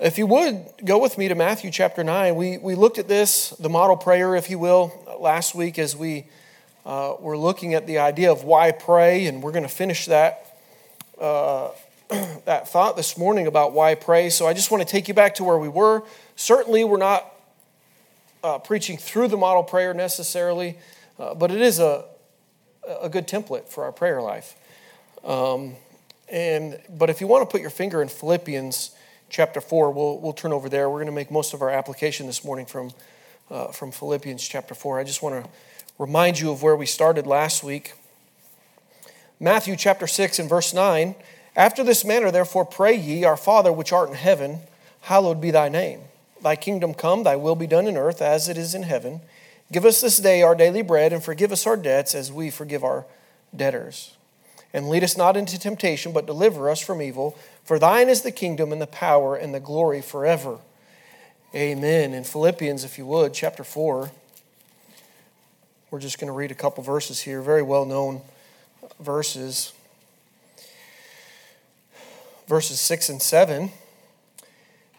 If you would, go with me to Matthew chapter 9. We, we looked at this, the model prayer, if you will, last week as we uh, were looking at the idea of why pray, and we're going to finish that, uh, that thought this morning about why pray. So I just want to take you back to where we were. Certainly, we're not uh, preaching through the model prayer necessarily, uh, but it is a, a good template for our prayer life. Um, and, but if you want to put your finger in Philippians, chapter 4. We'll, we'll turn over there. We're going to make most of our application this morning from, uh, from Philippians chapter 4. I just want to remind you of where we started last week. Matthew chapter 6 and verse 9. After this manner, therefore, pray ye, Our Father which art in heaven, hallowed be thy name. Thy kingdom come, thy will be done in earth as it is in heaven. Give us this day our daily bread, and forgive us our debts as we forgive our debtors. And lead us not into temptation, but deliver us from evil. For thine is the kingdom and the power and the glory forever. Amen. In Philippians, if you would, chapter 4, we're just going to read a couple verses here, very well known verses. Verses 6 and 7.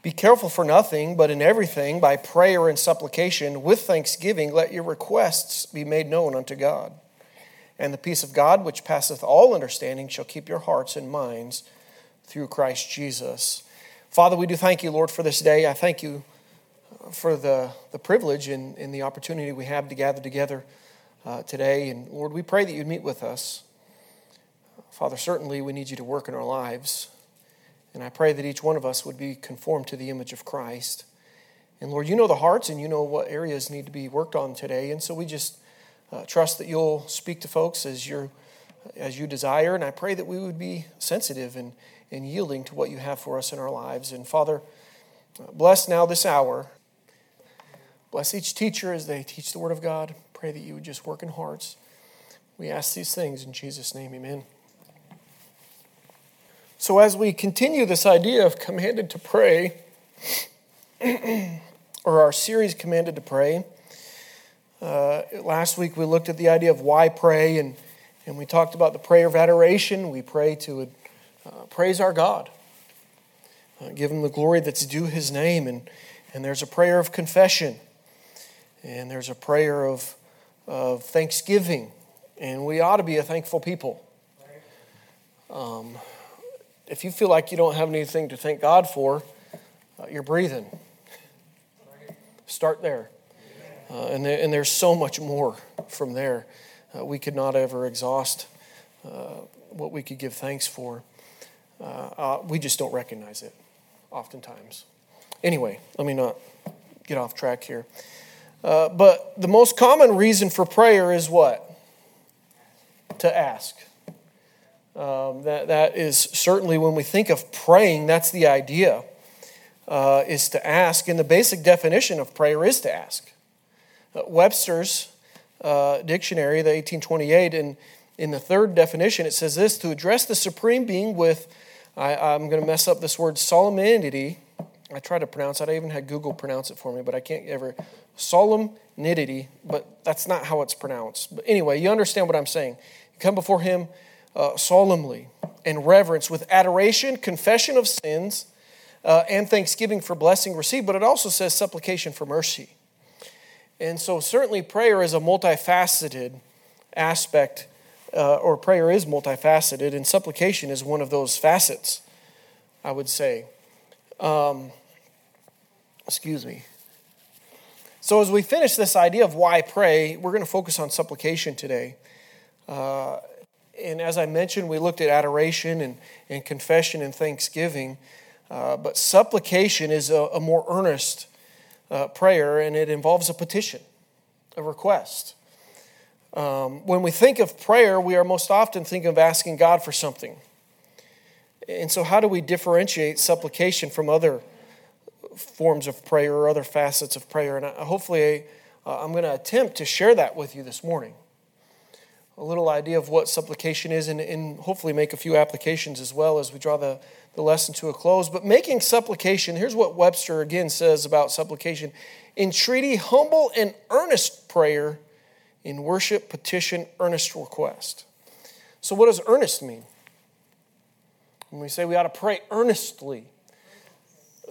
Be careful for nothing, but in everything, by prayer and supplication, with thanksgiving, let your requests be made known unto God. And the peace of God, which passeth all understanding, shall keep your hearts and minds through Christ Jesus. Father, we do thank you, Lord, for this day. I thank you for the, the privilege and, and the opportunity we have to gather together uh, today. And Lord, we pray that you'd meet with us. Father, certainly we need you to work in our lives. And I pray that each one of us would be conformed to the image of Christ. And Lord, you know the hearts and you know what areas need to be worked on today. And so we just uh, trust that you'll speak to folks as, you as you desire. And I pray that we would be sensitive and and yielding to what you have for us in our lives. And Father, bless now this hour. Bless each teacher as they teach the Word of God. Pray that you would just work in hearts. We ask these things in Jesus' name, amen. So, as we continue this idea of commanded to pray, or our series commanded to pray, uh, last week we looked at the idea of why pray, and, and we talked about the prayer of adoration. We pray to uh, praise our God. Uh, give him the glory that's due his name. And, and there's a prayer of confession. And there's a prayer of, of thanksgiving. And we ought to be a thankful people. Um, if you feel like you don't have anything to thank God for, uh, you're breathing. Start there. Uh, and, there, and there's so much more from there. Uh, we could not ever exhaust uh, what we could give thanks for. Uh, uh, we just don't recognize it oftentimes. Anyway, let me not get off track here. Uh, but the most common reason for prayer is what? To ask. Um, that, that is certainly when we think of praying, that's the idea, uh, is to ask. And the basic definition of prayer is to ask. Uh, Webster's uh, dictionary, the 1828, and in the third definition, it says this to address the Supreme Being with I, am going to mess up this word solemnity. I try to pronounce it. I even had Google pronounce it for me, but I can't ever. Solemnity, but that's not how it's pronounced. But anyway, you understand what I'm saying. You come before Him uh, solemnly in reverence with adoration, confession of sins, uh, and thanksgiving for blessing received, but it also says supplication for mercy. And so, certainly, prayer is a multifaceted aspect uh, or prayer is multifaceted, and supplication is one of those facets, I would say. Um, excuse me. So, as we finish this idea of why pray, we're going to focus on supplication today. Uh, and as I mentioned, we looked at adoration and, and confession and thanksgiving. Uh, but supplication is a, a more earnest uh, prayer, and it involves a petition, a request. Um, when we think of prayer, we are most often thinking of asking God for something. And so, how do we differentiate supplication from other forms of prayer or other facets of prayer? And hopefully, uh, I'm going to attempt to share that with you this morning. A little idea of what supplication is, and, and hopefully make a few applications as well as we draw the, the lesson to a close. But making supplication, here's what Webster again says about supplication entreaty, humble, and earnest prayer in worship, petition, earnest request. So, what does earnest mean? When we say we ought to pray earnestly,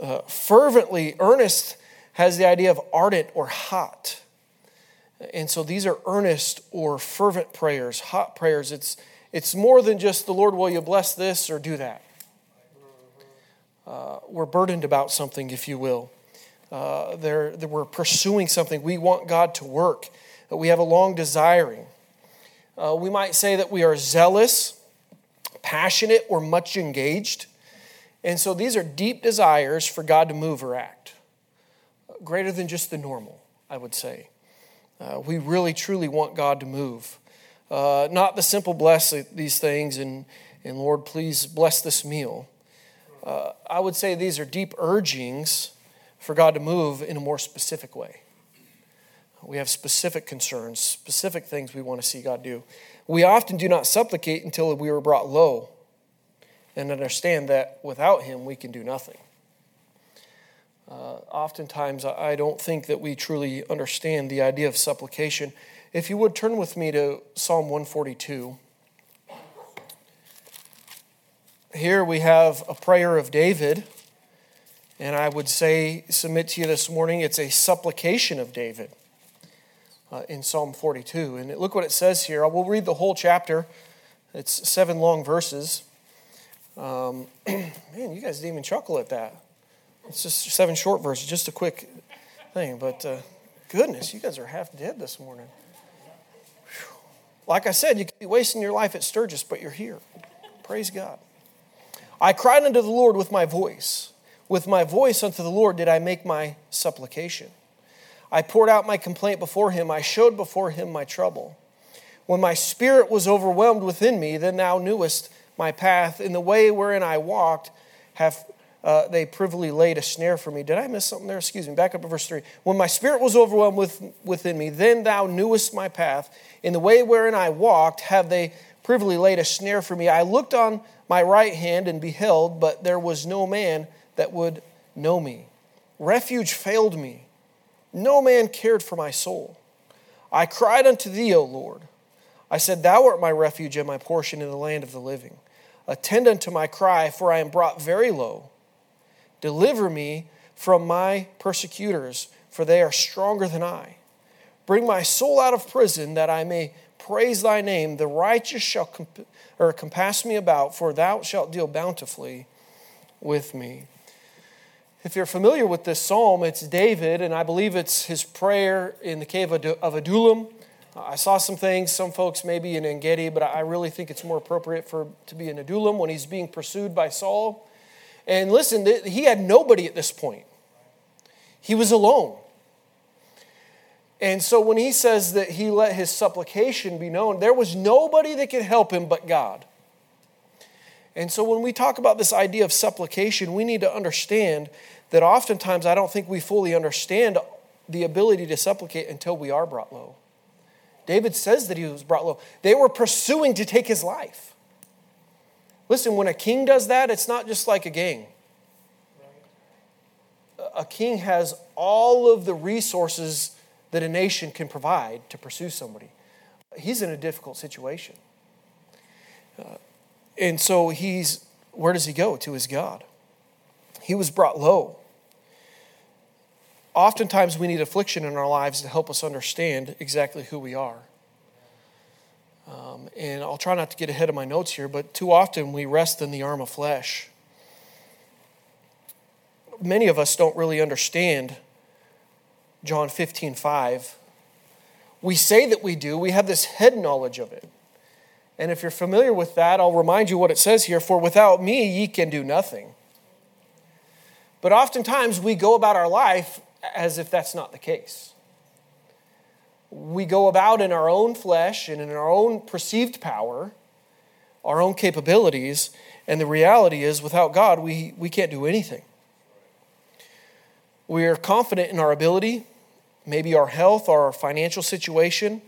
Uh, fervently, earnest has the idea of ardent or hot. And so these are earnest or fervent prayers, hot prayers. It's, it's more than just the Lord, will you bless this or do that? Uh, we're burdened about something, if you will. Uh, they're, we're pursuing something. We want God to work. We have a long desiring. Uh, we might say that we are zealous, passionate, or much engaged. And so these are deep desires for God to move or act, greater than just the normal, I would say. Uh, we really, truly want God to move. Uh, not the simple bless these things and, and Lord, please bless this meal. Uh, I would say these are deep urgings for God to move in a more specific way. We have specific concerns, specific things we want to see God do. We often do not supplicate until we are brought low and understand that without Him we can do nothing. Uh, oftentimes, I don't think that we truly understand the idea of supplication. If you would turn with me to Psalm 142. Here we have a prayer of David, and I would say, submit to you this morning, it's a supplication of David uh, in Psalm 42. And look what it says here. I will read the whole chapter, it's seven long verses. Um, man, you guys didn't even chuckle at that. It's just seven short verses, just a quick thing. But uh, goodness, you guys are half dead this morning. Like I said, you could be wasting your life at Sturgis, but you're here. Praise God. I cried unto the Lord with my voice. With my voice unto the Lord did I make my supplication. I poured out my complaint before him. I showed before him my trouble. When my spirit was overwhelmed within me, then thou knewest my path. In the way wherein I walked, have uh, they privily laid a snare for me. Did I miss something there? Excuse me. Back up to verse 3. When my spirit was overwhelmed with, within me, then thou knewest my path. In the way wherein I walked, have they privily laid a snare for me. I looked on my right hand and beheld, but there was no man that would know me. Refuge failed me. No man cared for my soul. I cried unto thee, O Lord. I said, Thou art my refuge and my portion in the land of the living. Attend unto my cry, for I am brought very low. Deliver me from my persecutors, for they are stronger than I. Bring my soul out of prison, that I may praise thy name. The righteous shall comp- or compass me about, for thou shalt deal bountifully with me. If you're familiar with this psalm, it's David, and I believe it's his prayer in the cave of Adullam. I saw some things, some folks maybe in Engedi, but I really think it's more appropriate for to be in Adullam when he's being pursued by Saul. And listen, he had nobody at this point. He was alone. And so when he says that he let his supplication be known, there was nobody that could help him but God. And so when we talk about this idea of supplication, we need to understand that oftentimes I don't think we fully understand the ability to supplicate until we are brought low. David says that he was brought low. They were pursuing to take his life. Listen, when a king does that, it's not just like a gang. A king has all of the resources that a nation can provide to pursue somebody. He's in a difficult situation. Uh, and so he's, where does he go? To his God. He was brought low. Oftentimes, we need affliction in our lives to help us understand exactly who we are. Um, and I'll try not to get ahead of my notes here, but too often we rest in the arm of flesh. Many of us don't really understand John 15, 5. We say that we do, we have this head knowledge of it. And if you're familiar with that, I'll remind you what it says here For without me, ye can do nothing. But oftentimes we go about our life as if that's not the case we go about in our own flesh and in our own perceived power, our own capabilities, and the reality is without God, we, we can't do anything. We are confident in our ability, maybe our health, our financial situation,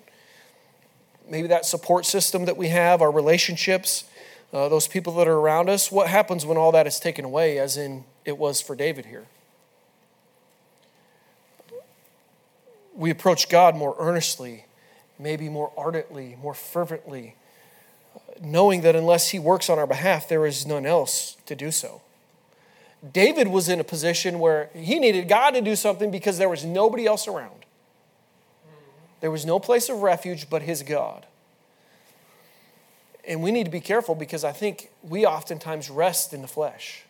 maybe that support system that we have, our relationships, uh, those people that are around us. What happens when all that is taken away, as in it was for David here? we approach God more earnestly, maybe more ardently, more fervently, knowing that unless He works on our behalf, there is none else to do so. David was in a position where he needed God to do something because there was nobody else around. There was no place of refuge but his God. And we need to be careful because I think we oftentimes rest in the flesh.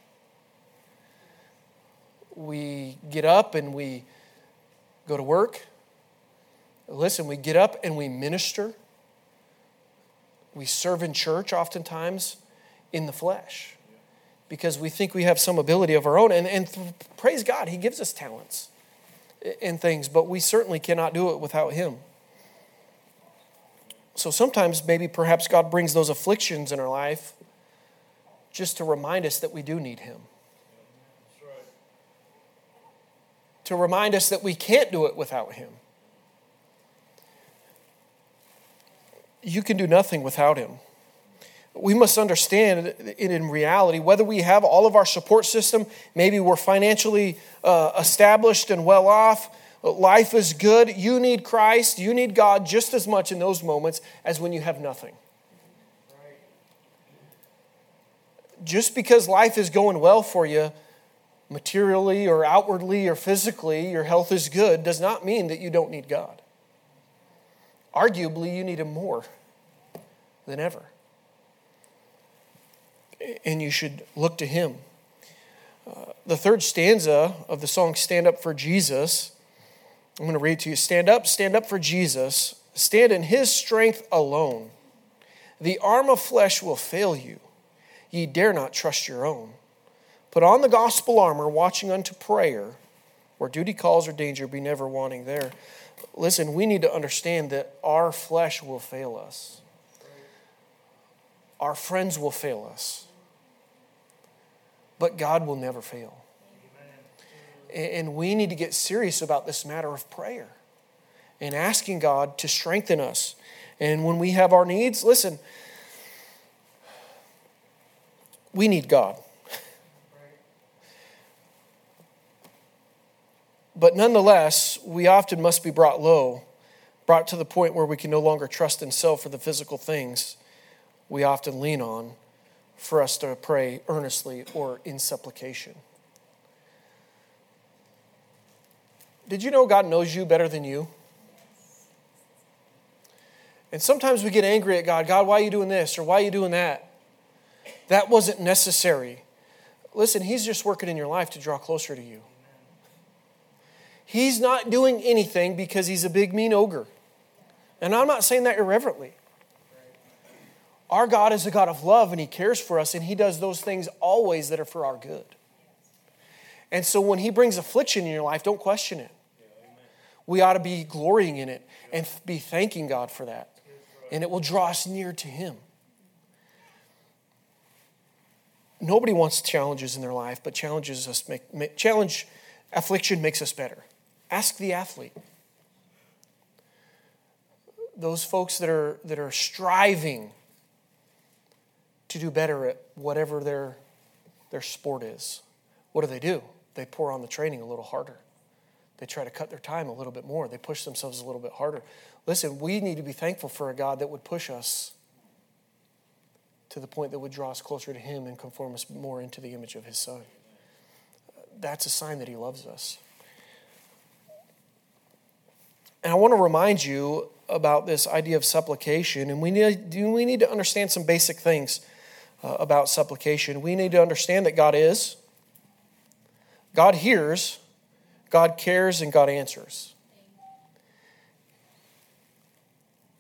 We get up and we go to work. Listen, we get up and we minister. We serve in church oftentimes in the flesh because we think we have some ability of our own. And, and th- praise God, He gives us talents and things, but we certainly cannot do it without Him. So sometimes, maybe perhaps God brings those afflictions in our life just to remind us that we do need Him. To remind us that we can't do it without Him. You can do nothing without Him. We must understand it in reality, whether we have all of our support system, maybe we're financially uh, established and well off, life is good, you need Christ, you need God just as much in those moments as when you have nothing. Just because life is going well for you, materially or outwardly or physically, your health is good, does not mean that you don't need God. Arguably, you need Him more than ever. And you should look to Him. Uh, the third stanza of the song Stand Up for Jesus I'm going to read to you Stand up, stand up for Jesus. Stand in his strength alone. The arm of flesh will fail you. Ye dare not trust your own. Put on the gospel armor, watching unto prayer. Where duty calls or danger, be never wanting there. Listen, we need to understand that our flesh will fail us, our friends will fail us, but God will never fail. And we need to get serious about this matter of prayer and asking God to strengthen us. And when we have our needs, listen, we need God. But nonetheless, we often must be brought low, brought to the point where we can no longer trust in self for the physical things we often lean on for us to pray earnestly or in supplication. Did you know God knows you better than you? And sometimes we get angry at God God, why are you doing this or why are you doing that? That wasn't necessary. Listen, He's just working in your life to draw closer to you. He's not doing anything because He's a big, mean ogre. And I'm not saying that irreverently. Our God is a God of love and He cares for us and He does those things always that are for our good. And so when He brings affliction in your life, don't question it we ought to be glorying in it and be thanking God for that. And it will draw us near to Him. Nobody wants challenges in their life, but challenges us make, make challenge affliction makes us better. Ask the athlete. Those folks that are that are striving to do better at whatever their their sport is. What do they do? They pour on the training a little harder. They try to cut their time a little bit more. They push themselves a little bit harder. Listen, we need to be thankful for a God that would push us to the point that would draw us closer to Him and conform us more into the image of His Son. That's a sign that He loves us. And I want to remind you about this idea of supplication, and we need, we need to understand some basic things uh, about supplication. We need to understand that God is, God hears, God cares and God answers.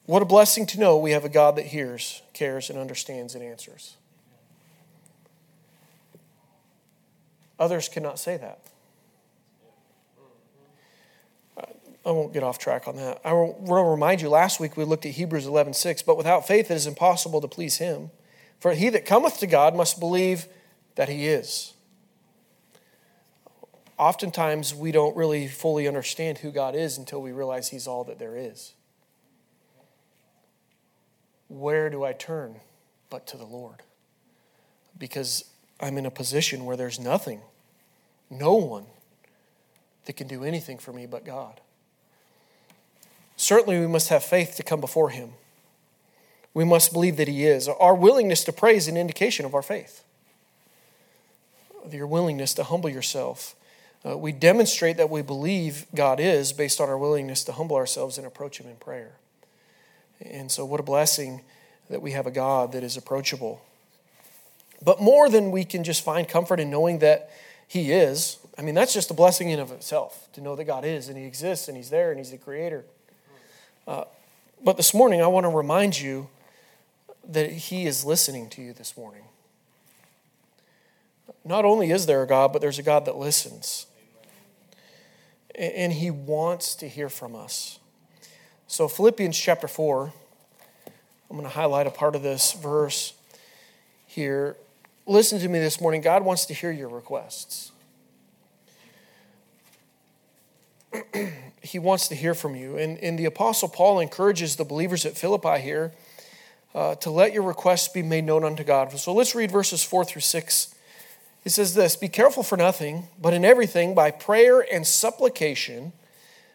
What a blessing to know we have a God that hears, cares, and understands and answers. Others cannot say that. I won't get off track on that. I will remind you last week we looked at Hebrews 11 6. But without faith it is impossible to please him. For he that cometh to God must believe that he is oftentimes we don't really fully understand who God is until we realize He's all that there is. Where do I turn but to the Lord? Because I'm in a position where there's nothing, no one that can do anything for me but God. Certainly, we must have faith to come before Him. We must believe that He is. Our willingness to pray is an indication of our faith. your willingness to humble yourself. Uh, we demonstrate that we believe God is based on our willingness to humble ourselves and approach Him in prayer. And so, what a blessing that we have a God that is approachable. But more than we can just find comfort in knowing that He is, I mean, that's just a blessing in of itself to know that God is and He exists and He's there and He's the Creator. Uh, but this morning, I want to remind you that He is listening to you this morning. Not only is there a God, but there's a God that listens. And He wants to hear from us. So, Philippians chapter 4, I'm going to highlight a part of this verse here. Listen to me this morning. God wants to hear your requests. he wants to hear from you. And, and the Apostle Paul encourages the believers at Philippi here uh, to let your requests be made known unto God. So let's read verses 4 through 6. It says this Be careful for nothing, but in everything, by prayer and supplication,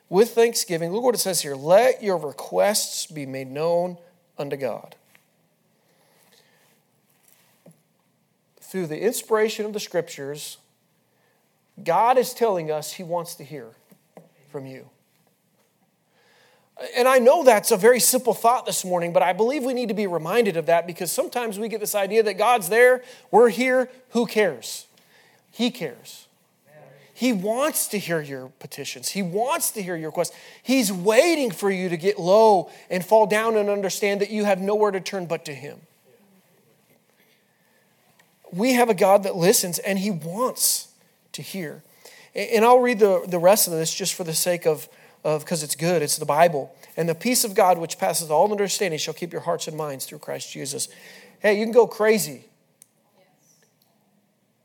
with thanksgiving. Look what it says here let your requests be made known unto God. Through the inspiration of the scriptures, God is telling us He wants to hear from you. And I know that's a very simple thought this morning, but I believe we need to be reminded of that because sometimes we get this idea that God's there, we're here, who cares? He cares. He wants to hear your petitions. He wants to hear your requests. He's waiting for you to get low and fall down and understand that you have nowhere to turn but to Him. We have a God that listens and He wants to hear. And I'll read the, the rest of this just for the sake of of because it's good, it's the Bible. And the peace of God, which passes all understanding, shall keep your hearts and minds through Christ Jesus. Hey, you can go crazy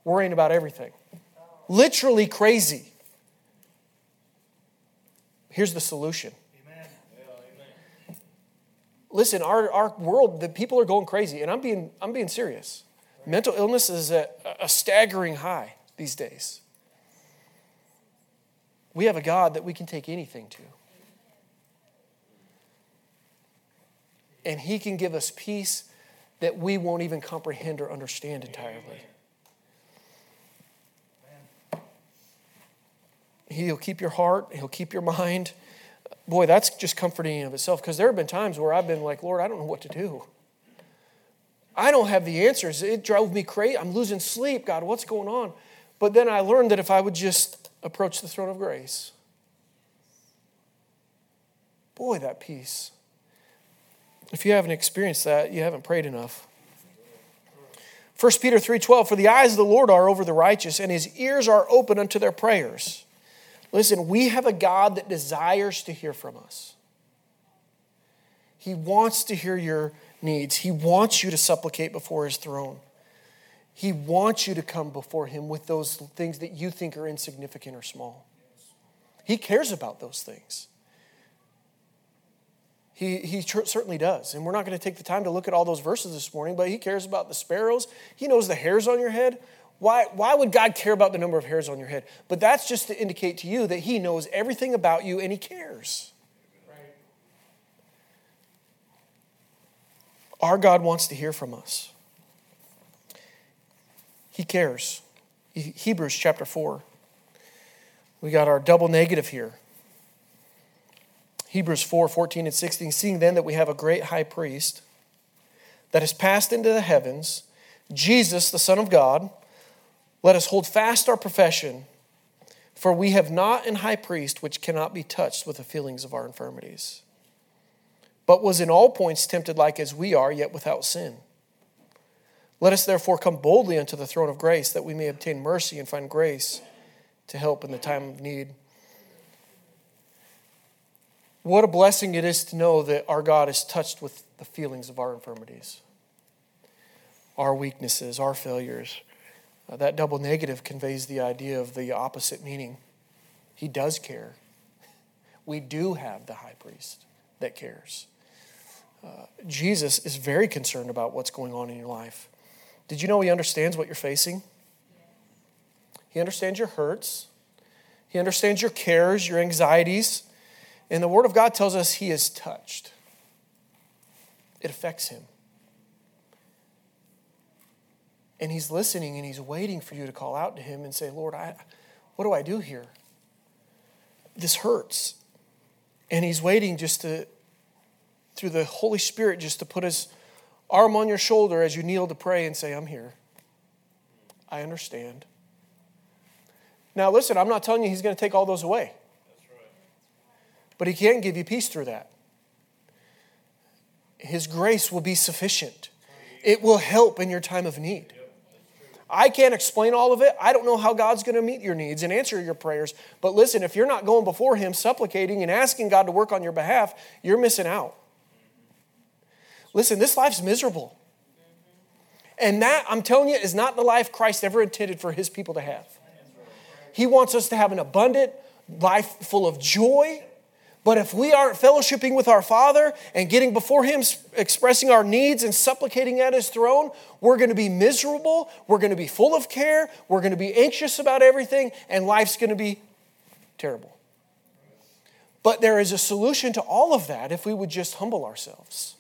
worrying about everything. Literally crazy. Here's the solution. Listen, our, our world, the people are going crazy, and I'm being, I'm being serious. Mental illness is at a staggering high these days. We have a God that we can take anything to. And He can give us peace that we won't even comprehend or understand entirely. He'll keep your heart, He'll keep your mind. Boy, that's just comforting in of itself because there have been times where I've been like, Lord, I don't know what to do. I don't have the answers. It drove me crazy. I'm losing sleep. God, what's going on? But then I learned that if I would just approach the throne of grace. Boy, that peace. If you haven't experienced that, you haven't prayed enough. 1 Peter 3:12 For the eyes of the Lord are over the righteous and his ears are open unto their prayers. Listen, we have a God that desires to hear from us. He wants to hear your needs. He wants you to supplicate before his throne. He wants you to come before Him with those things that you think are insignificant or small. He cares about those things. He, he tr- certainly does. And we're not going to take the time to look at all those verses this morning, but He cares about the sparrows. He knows the hairs on your head. Why, why would God care about the number of hairs on your head? But that's just to indicate to you that He knows everything about you and He cares. Our God wants to hear from us. He cares. Hebrews chapter 4. We got our double negative here. Hebrews 4 14 and 16. Seeing then that we have a great high priest that has passed into the heavens, Jesus, the Son of God, let us hold fast our profession, for we have not an high priest which cannot be touched with the feelings of our infirmities, but was in all points tempted like as we are, yet without sin. Let us therefore come boldly unto the throne of grace that we may obtain mercy and find grace to help in the time of need. What a blessing it is to know that our God is touched with the feelings of our infirmities, our weaknesses, our failures. Uh, that double negative conveys the idea of the opposite meaning. He does care. We do have the high priest that cares. Uh, Jesus is very concerned about what's going on in your life. Did you know He understands what you're facing? He understands your hurts, He understands your cares, your anxieties. And the Word of God tells us He is touched, it affects Him. And He's listening and He's waiting for you to call out to Him and say, Lord, I, what do I do here? This hurts. And He's waiting just to, through the Holy Spirit, just to put His arm on your shoulder as you kneel to pray and say, I'm here. I understand. Now, listen, I'm not telling you He's going to take all those away. But He can give you peace through that. His grace will be sufficient, it will help in your time of need. I can't explain all of it. I don't know how God's going to meet your needs and answer your prayers. But listen, if you're not going before Him, supplicating and asking God to work on your behalf, you're missing out. Listen, this life's miserable. And that, I'm telling you, is not the life Christ ever intended for His people to have. He wants us to have an abundant life full of joy but if we aren't fellowshipping with our Father and getting before Him, expressing our needs and supplicating at His throne, we're going to be miserable. We're going to be full of care. We're going to be anxious about everything, and life's going to be terrible. But there is a solution to all of that if we would just humble ourselves.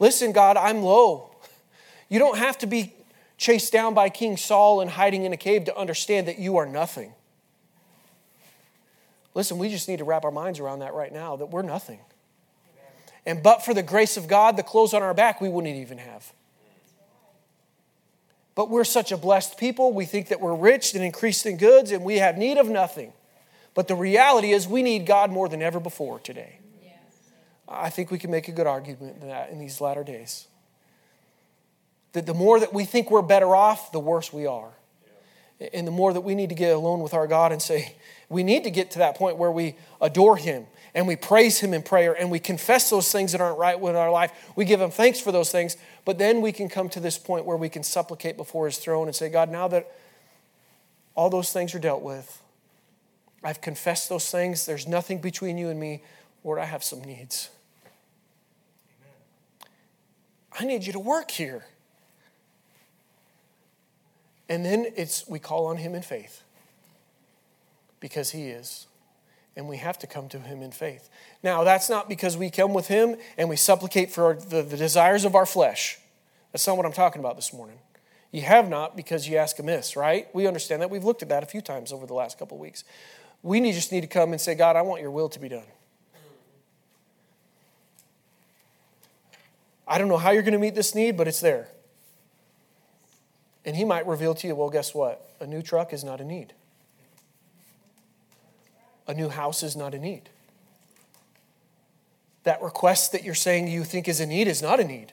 Listen, God, I'm low. You don't have to be chased down by King Saul and hiding in a cave to understand that you are nothing. Listen, we just need to wrap our minds around that right now that we're nothing. And but for the grace of God, the clothes on our back we wouldn't even have. But we're such a blessed people. We think that we're rich and increased in goods and we have need of nothing. But the reality is, we need God more than ever before today. I think we can make a good argument that in these latter days. That the more that we think we're better off, the worse we are. And the more that we need to get alone with our God and say, we need to get to that point where we adore Him and we praise Him in prayer and we confess those things that aren't right with our life. We give Him thanks for those things, but then we can come to this point where we can supplicate before His throne and say, God, now that all those things are dealt with, I've confessed those things, there's nothing between you and me. Lord, I have some needs. I need you to work here. And then it's we call on him in faith because He is. And we have to come to Him in faith. Now, that's not because we come with Him and we supplicate for the, the desires of our flesh. That's not what I'm talking about this morning. You have not because you ask amiss, right? We understand that. We've looked at that a few times over the last couple of weeks. We just need to come and say, God, I want your will to be done. I don't know how you're going to meet this need, but it's there. And He might reveal to you, well, guess what? A new truck is not a need a new house is not a need. That request that you're saying you think is a need is not a need.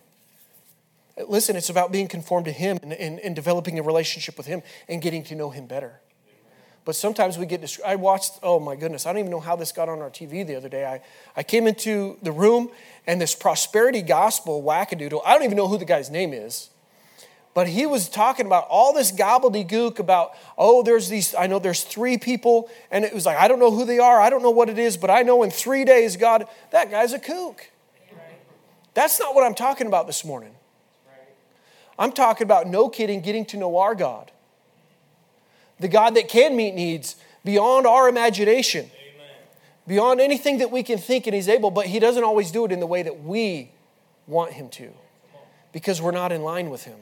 Listen, it's about being conformed to Him and, and, and developing a relationship with Him and getting to know Him better. But sometimes we get distracted. I watched, oh my goodness, I don't even know how this got on our TV the other day. I, I came into the room and this prosperity gospel wackadoodle, I don't even know who the guy's name is. But he was talking about all this gobbledygook about, oh, there's these, I know there's three people, and it was like, I don't know who they are, I don't know what it is, but I know in three days, God, that guy's a kook. That's not what I'm talking about this morning. I'm talking about, no kidding, getting to know our God. The God that can meet needs beyond our imagination, Amen. beyond anything that we can think, and He's able, but He doesn't always do it in the way that we want Him to because we're not in line with Him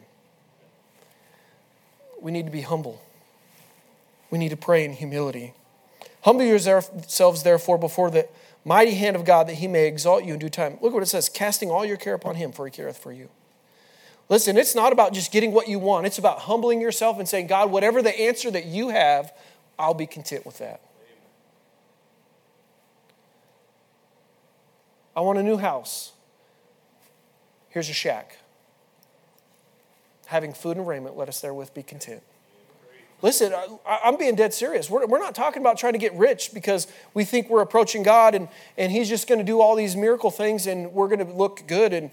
we need to be humble. We need to pray in humility. Humble yourselves, therefore, before the mighty hand of God that he may exalt you in due time. Look what it says casting all your care upon him, for he careth for you. Listen, it's not about just getting what you want, it's about humbling yourself and saying, God, whatever the answer that you have, I'll be content with that. I want a new house. Here's a shack having food and raiment, let us therewith be content. Listen, I'm being dead serious. We're, we're not talking about trying to get rich because we think we're approaching God and, and He's just going to do all these miracle things and we're going to look good. And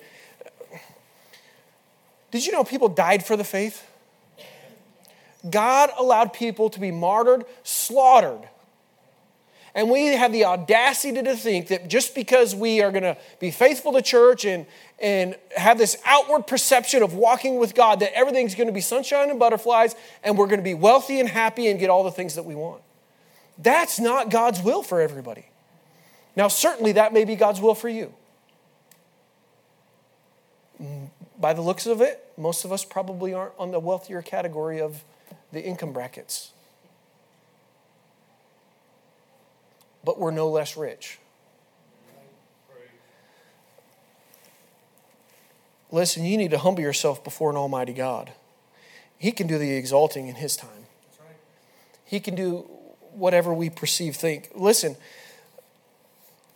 did you know people died for the faith? God allowed people to be martyred, slaughtered and we have the audacity to think that just because we are going to be faithful to church and, and have this outward perception of walking with God, that everything's going to be sunshine and butterflies and we're going to be wealthy and happy and get all the things that we want. That's not God's will for everybody. Now, certainly that may be God's will for you. By the looks of it, most of us probably aren't on the wealthier category of the income brackets. But we're no less rich. Listen, you need to humble yourself before an almighty God. He can do the exalting in His time. He can do whatever we perceive, think. Listen,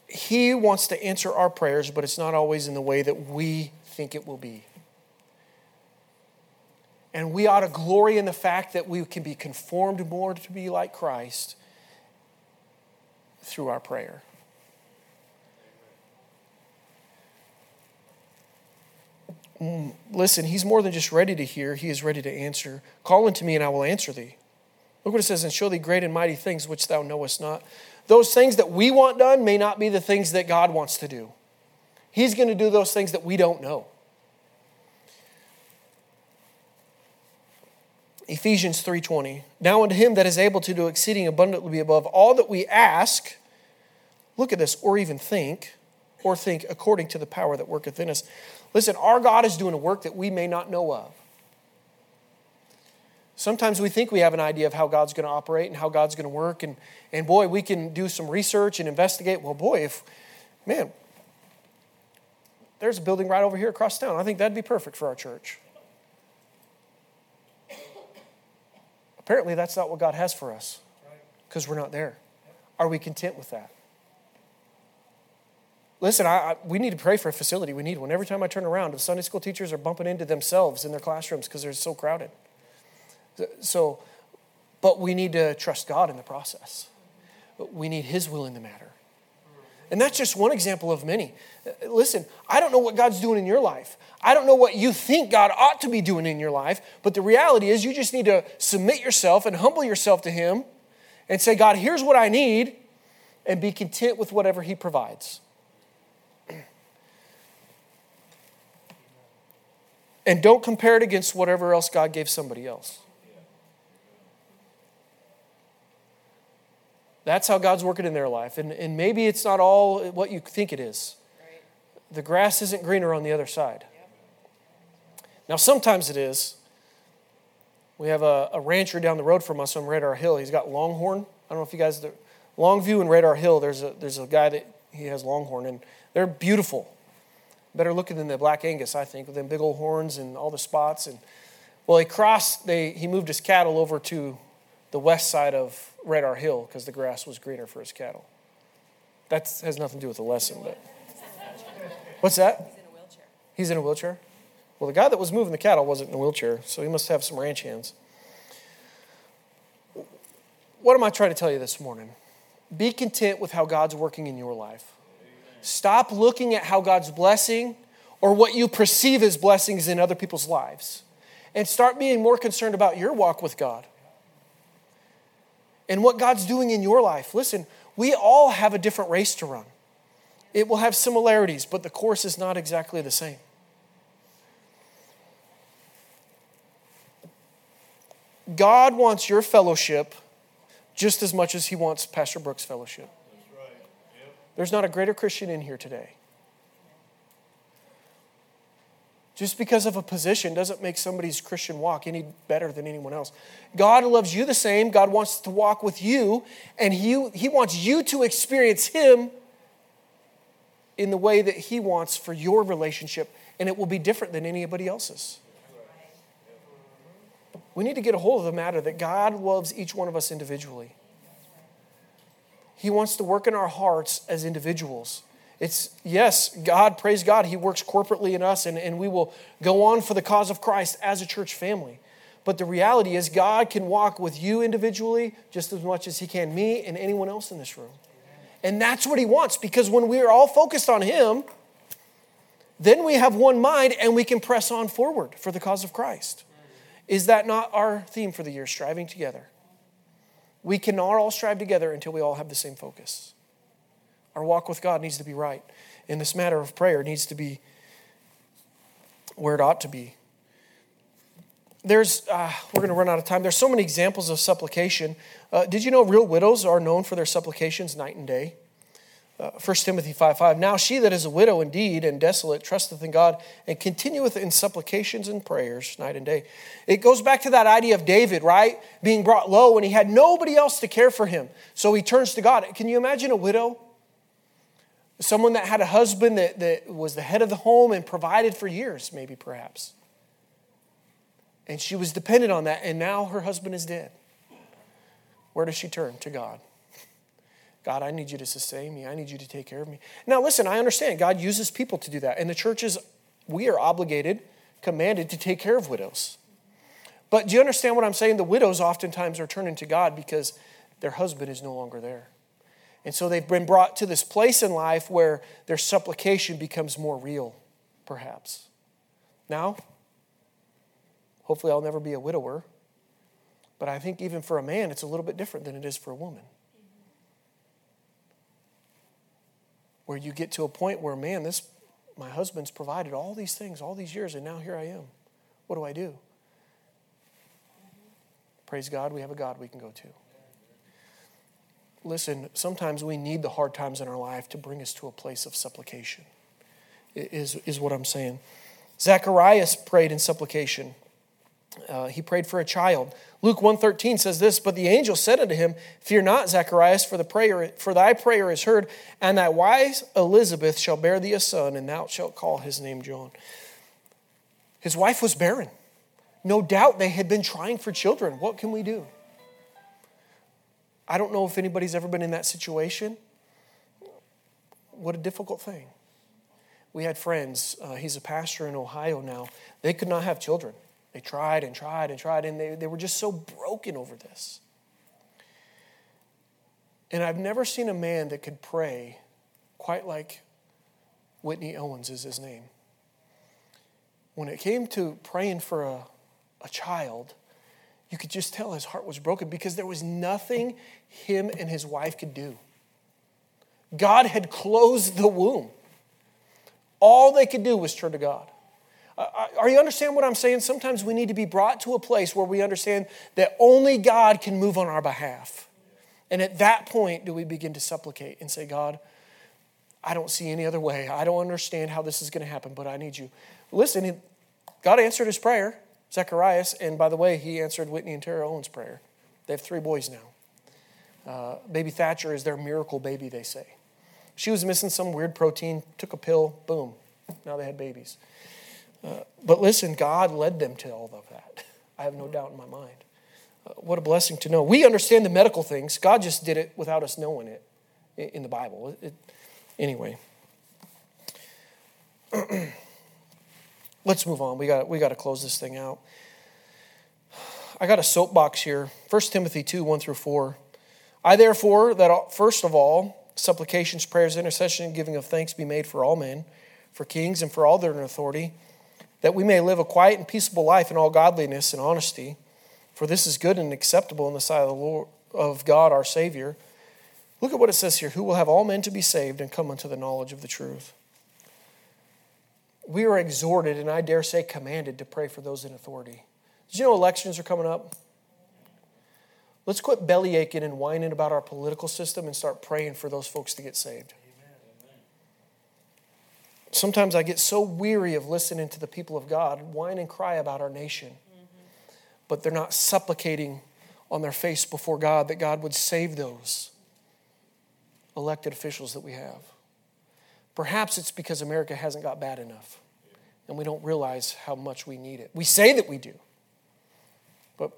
He wants to answer our prayers, but it's not always in the way that we think it will be. And we ought to glory in the fact that we can be conformed more to be like Christ through our prayer. Mm, listen, he's more than just ready to hear, he is ready to answer. Call unto me, and I will answer thee. Look what it says, and show thee great and mighty things which thou knowest not. Those things that we want done may not be the things that God wants to do. He's going to do those things that we don't know. Ephesians 3:20. Now unto him that is able to do exceeding abundantly above all that we ask, look at this, or even think, or think according to the power that worketh in us. Listen, our God is doing a work that we may not know of. Sometimes we think we have an idea of how God's going to operate and how God's going to work, and, and boy, we can do some research and investigate. Well, boy, if, man, there's a building right over here across town. I think that'd be perfect for our church. Apparently, that's not what God has for us because we're not there. Are we content with that? Listen, I, I, we need to pray for a facility. We need one. Every time I turn around, the Sunday school teachers are bumping into themselves in their classrooms because they're so crowded. So, but we need to trust God in the process. We need His will in the matter. And that's just one example of many. Listen, I don't know what God's doing in your life. I don't know what you think God ought to be doing in your life, but the reality is you just need to submit yourself and humble yourself to Him and say, God, here's what I need, and be content with whatever He provides. And don't compare it against whatever else God gave somebody else. That's how God's working in their life. And, and maybe it's not all what you think it is. The grass isn't greener on the other side. Now, sometimes it is. We have a, a, rancher down the road from us on Radar Hill. He's got Longhorn. I don't know if you guys, Longview and Radar Hill, there's a, there's a guy that he has Longhorn, and they're beautiful. Better looking than the Black Angus, I think, with them big old horns and all the spots. And well, he crossed, they, he moved his cattle over to the west side of Radar Hill because the grass was greener for his cattle. That has nothing to do with the lesson, but. What's that? He's in a wheelchair. He's in a wheelchair? Well, the guy that was moving the cattle wasn't in a wheelchair, so he must have some ranch hands. What am I trying to tell you this morning? Be content with how God's working in your life. Stop looking at how God's blessing or what you perceive as blessings in other people's lives and start being more concerned about your walk with God and what God's doing in your life. Listen, we all have a different race to run. It will have similarities, but the course is not exactly the same. God wants your fellowship just as much as He wants Pastor Brooks' fellowship. Right. Yep. There's not a greater Christian in here today. Just because of a position doesn't make somebody's Christian walk any better than anyone else. God loves you the same. God wants to walk with you, and He, he wants you to experience Him in the way that He wants for your relationship, and it will be different than anybody else's. We need to get a hold of the matter that God loves each one of us individually. He wants to work in our hearts as individuals. It's, yes, God, praise God, He works corporately in us, and, and we will go on for the cause of Christ as a church family. But the reality is, God can walk with you individually just as much as He can me and anyone else in this room. And that's what He wants because when we are all focused on Him, then we have one mind and we can press on forward for the cause of Christ. Is that not our theme for the year, striving together? We cannot all strive together until we all have the same focus. Our walk with God needs to be right. And this matter of prayer needs to be where it ought to be. There's, uh, we're going to run out of time. There's so many examples of supplication. Uh, did you know real widows are known for their supplications night and day? Uh, 1 Timothy 5 5. Now she that is a widow indeed and desolate trusteth in God and continueth in supplications and prayers night and day. It goes back to that idea of David, right? Being brought low and he had nobody else to care for him. So he turns to God. Can you imagine a widow? Someone that had a husband that, that was the head of the home and provided for years, maybe perhaps. And she was dependent on that, and now her husband is dead. Where does she turn? To God. God, I need you to sustain me. I need you to take care of me. Now, listen, I understand God uses people to do that. And the churches, we are obligated, commanded to take care of widows. But do you understand what I'm saying? The widows oftentimes are turning to God because their husband is no longer there. And so they've been brought to this place in life where their supplication becomes more real, perhaps. Now, hopefully, I'll never be a widower. But I think even for a man, it's a little bit different than it is for a woman. where you get to a point where, man, this my husband's provided all these things all these years, and now here I am. What do I do? Praise God, we have a God we can go to. Listen, sometimes we need the hard times in our life to bring us to a place of supplication, is, is what I'm saying. Zacharias prayed in supplication. Uh, he prayed for a child. Luke 113 says this, but the angel said unto him, Fear not, Zacharias, for the prayer for thy prayer is heard, and thy wife Elizabeth shall bear thee a son, and thou shalt call his name John. His wife was barren. No doubt they had been trying for children. What can we do? I don't know if anybody's ever been in that situation. What a difficult thing. We had friends, uh, he's a pastor in Ohio now. They could not have children. They tried and tried and tried, and they, they were just so broken over this. And I've never seen a man that could pray quite like Whitney Owens is his name. When it came to praying for a, a child, you could just tell his heart was broken because there was nothing him and his wife could do. God had closed the womb. All they could do was turn to God. Are you understand what I'm saying? Sometimes we need to be brought to a place where we understand that only God can move on our behalf. And at that point, do we begin to supplicate and say, God, I don't see any other way. I don't understand how this is going to happen, but I need you. Listen, God answered his prayer, Zacharias, and by the way, he answered Whitney and Tara Owens' prayer. They have three boys now. Uh, baby Thatcher is their miracle baby, they say. She was missing some weird protein, took a pill, boom, now they had babies but listen, God led them to all of that. I have no doubt in my mind. Uh, what a blessing to know. We understand the medical things. God just did it without us knowing it in the Bible. It, anyway. Let's move on. We got, we got to close this thing out. I got a soapbox here 1 Timothy 2 1 through 4. I therefore, that first of all, supplications, prayers, intercession, and giving of thanks be made for all men, for kings, and for all that are in authority that we may live a quiet and peaceable life in all godliness and honesty. For this is good and acceptable in the sight of the Lord of God our Savior. Look at what it says here who will have all men to be saved and come unto the knowledge of the truth. We are exhorted, and I dare say commanded, to pray for those in authority. Did you know elections are coming up? Let's quit belly aching and whining about our political system and start praying for those folks to get saved. Sometimes I get so weary of listening to the people of God whine and cry about our nation, but they're not supplicating on their face before God that God would save those elected officials that we have. Perhaps it's because America hasn't got bad enough and we don't realize how much we need it. We say that we do, but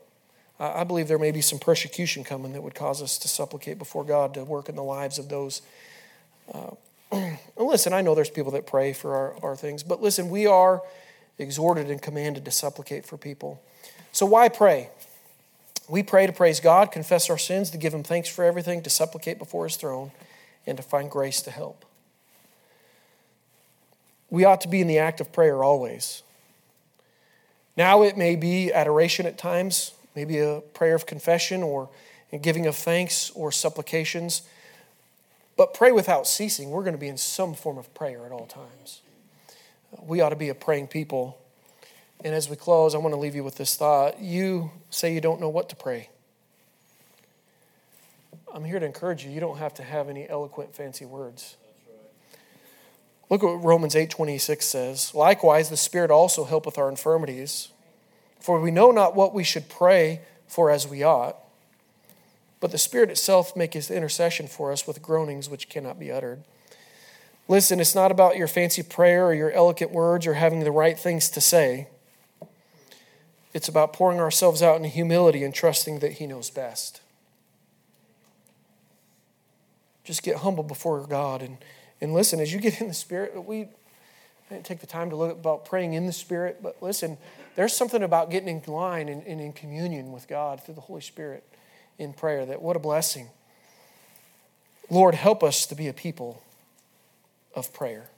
I believe there may be some persecution coming that would cause us to supplicate before God to work in the lives of those uh, listen, I know there's people that pray for our, our things, but listen, we are exhorted and commanded to supplicate for people. So why pray? We pray to praise God, confess our sins, to give Him thanks for everything, to supplicate before His throne, and to find grace to help. We ought to be in the act of prayer always. Now it may be adoration at times, maybe a prayer of confession or giving of thanks or supplications. But pray without ceasing. We're going to be in some form of prayer at all times. We ought to be a praying people. And as we close, I want to leave you with this thought. You say you don't know what to pray. I'm here to encourage you. You don't have to have any eloquent, fancy words. Look what Romans 8:26 says. Likewise, the Spirit also helpeth our infirmities, for we know not what we should pray for as we ought, but the Spirit itself maketh intercession for us with groanings which cannot be uttered. Listen, it's not about your fancy prayer or your eloquent words or having the right things to say. It's about pouring ourselves out in humility and trusting that He knows best. Just get humble before God and, and listen. As you get in the Spirit, we I didn't take the time to look about praying in the Spirit, but listen, there's something about getting in line and, and in communion with God through the Holy Spirit in prayer that what a blessing. Lord, help us to be a people of prayer.